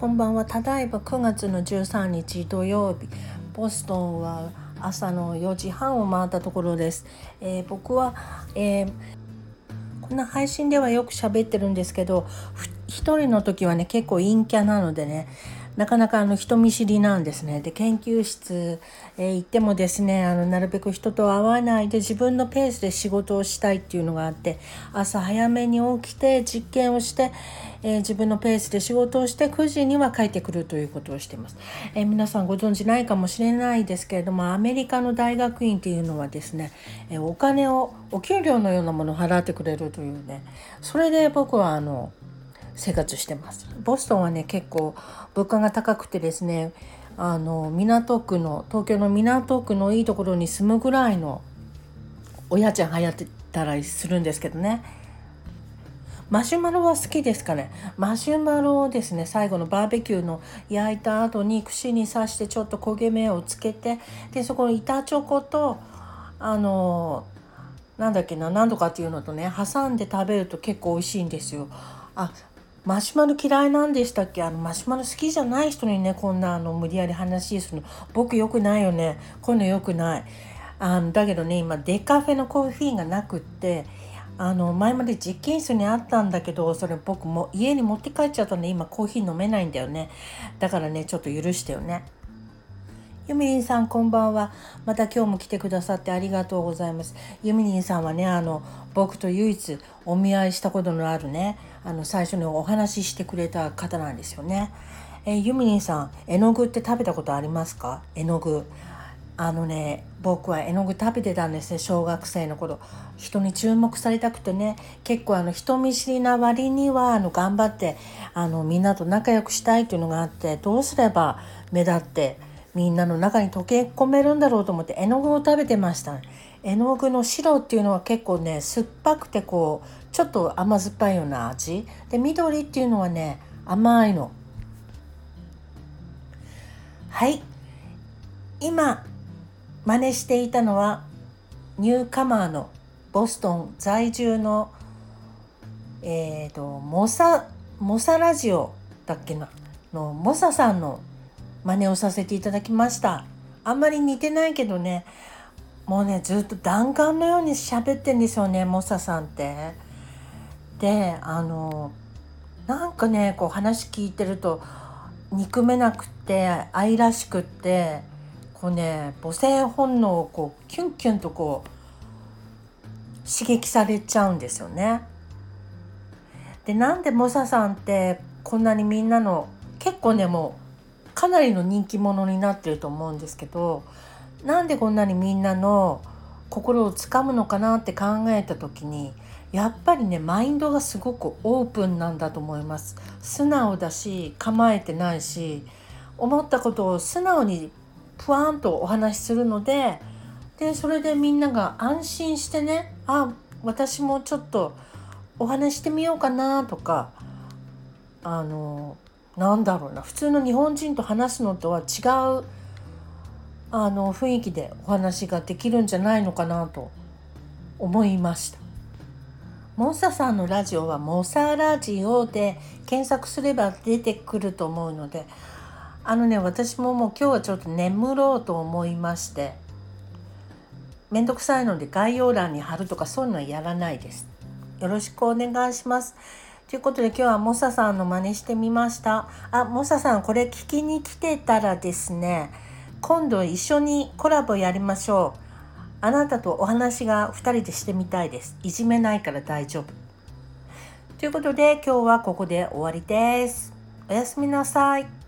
こんばんは。ただいま9月の13日土曜日。ボストンは朝の4時半を回ったところです、えー、僕は、えー、こんな配信ではよく喋ってるんですけど1人の時はね結構陰キャなのでねなかなかあの人見知りなんですね。で研究室、へ行ってもですねあのなるべく人と会わないで自分のペースで仕事をしたいっていうのがあって朝早めに起きて実験をして、えー、自分のペースで仕事をして9時には帰ってくるということをしています、えー、皆さんご存知ないかもしれないですけれどもアメリカの大学院っていうのはですね、えー、お金をお給料のようなものを払ってくれるというねそれで僕はあの生活してます。ボストンはね結構物価が高くてですねあの港区の東京の港区のいいところに住むぐらいのお家賃流行ってたりするんですけどね。マシュマロは好きですかね。マシュマロをですね最後のバーベキューの焼いた後に串に刺してちょっと焦げ目をつけてでそこの板チョコとあのなんだっけな何とかっていうのとね挟んで食べると結構美味しいんですよ。あマシュマロ嫌いなんでしたっけ？あのマシュマロ好きじゃない人にねこんなあの無理やり話するの。僕よくないよね。こういうのよくない。あのだけどね今デカフェのコーヒーがなくってあの前まで実験室にあったんだけどそれ僕も家に持って帰っちゃったんで今コーヒー飲めないんだよね。だからねちょっと許してよね。ユミリンさんこんばんは。また今日も来てくださってありがとうございます。ユミリンさんはねあの僕と唯一お見合いしたことのあるねあの最初にお話ししてくれた方なんですよね。えー、ユミリンさん絵の具って食べたことありますか？絵の具。あのね僕は絵の具食べてたんですね小学生の頃。人に注目されたくてね。結構あの人見知りな割にはあの頑張ってあのみんなと仲良くしたいっていうのがあってどうすれば目立ってみんなの中に溶け込めるんだろうと思って絵の具を食べてました、絵の具の白っていうのは結構ね酸っぱくてこうちょっと甘酸っぱいような味。で緑っていうのはね甘いの。はい。今真似していたのはニューカマーのボストン在住のえっ、ー、とモサモサラジオだっけな？のモサさんの真似をさせていただきましたあんまり似てないけどねもうねずっと弾丸のように喋ってんですよねモサさんって。であのなんかねこう話聞いてると憎めなくって愛らしくってこうね母性本能をこうキュンキュンとこう刺激されちゃうんですよね。でなんでモサさんってこんなにみんなの結構ねもうかなりの人気者になってると思うんですけどなんでこんなにみんなの心をつかむのかなって考えた時にやっぱりねマインドがすごくオープンなんだと思います。素直だし構えてないし思ったことを素直にふわんとお話しするのででそれでみんなが安心してねあ私もちょっとお話してみようかなとかあのなんだろうな普通の日本人と話すのとは違うあの雰囲気でお話ができるんじゃないのかなと思いました。モンサさんのラジオはモサラジオで検索すれば出てくると思うのであのね私ももう今日はちょっと眠ろうと思いましてめんどくさいので概要欄に貼るとかそういうのはやらないです。よろしくお願いします。ということで今日はモサさんの真似してみました。あ、モサさんこれ聞きに来てたらですね今度一緒にコラボやりましょう。あなたとお話が2人でしてみたいです。いじめないから大丈夫。ということで今日はここで終わりです。おやすみなさい。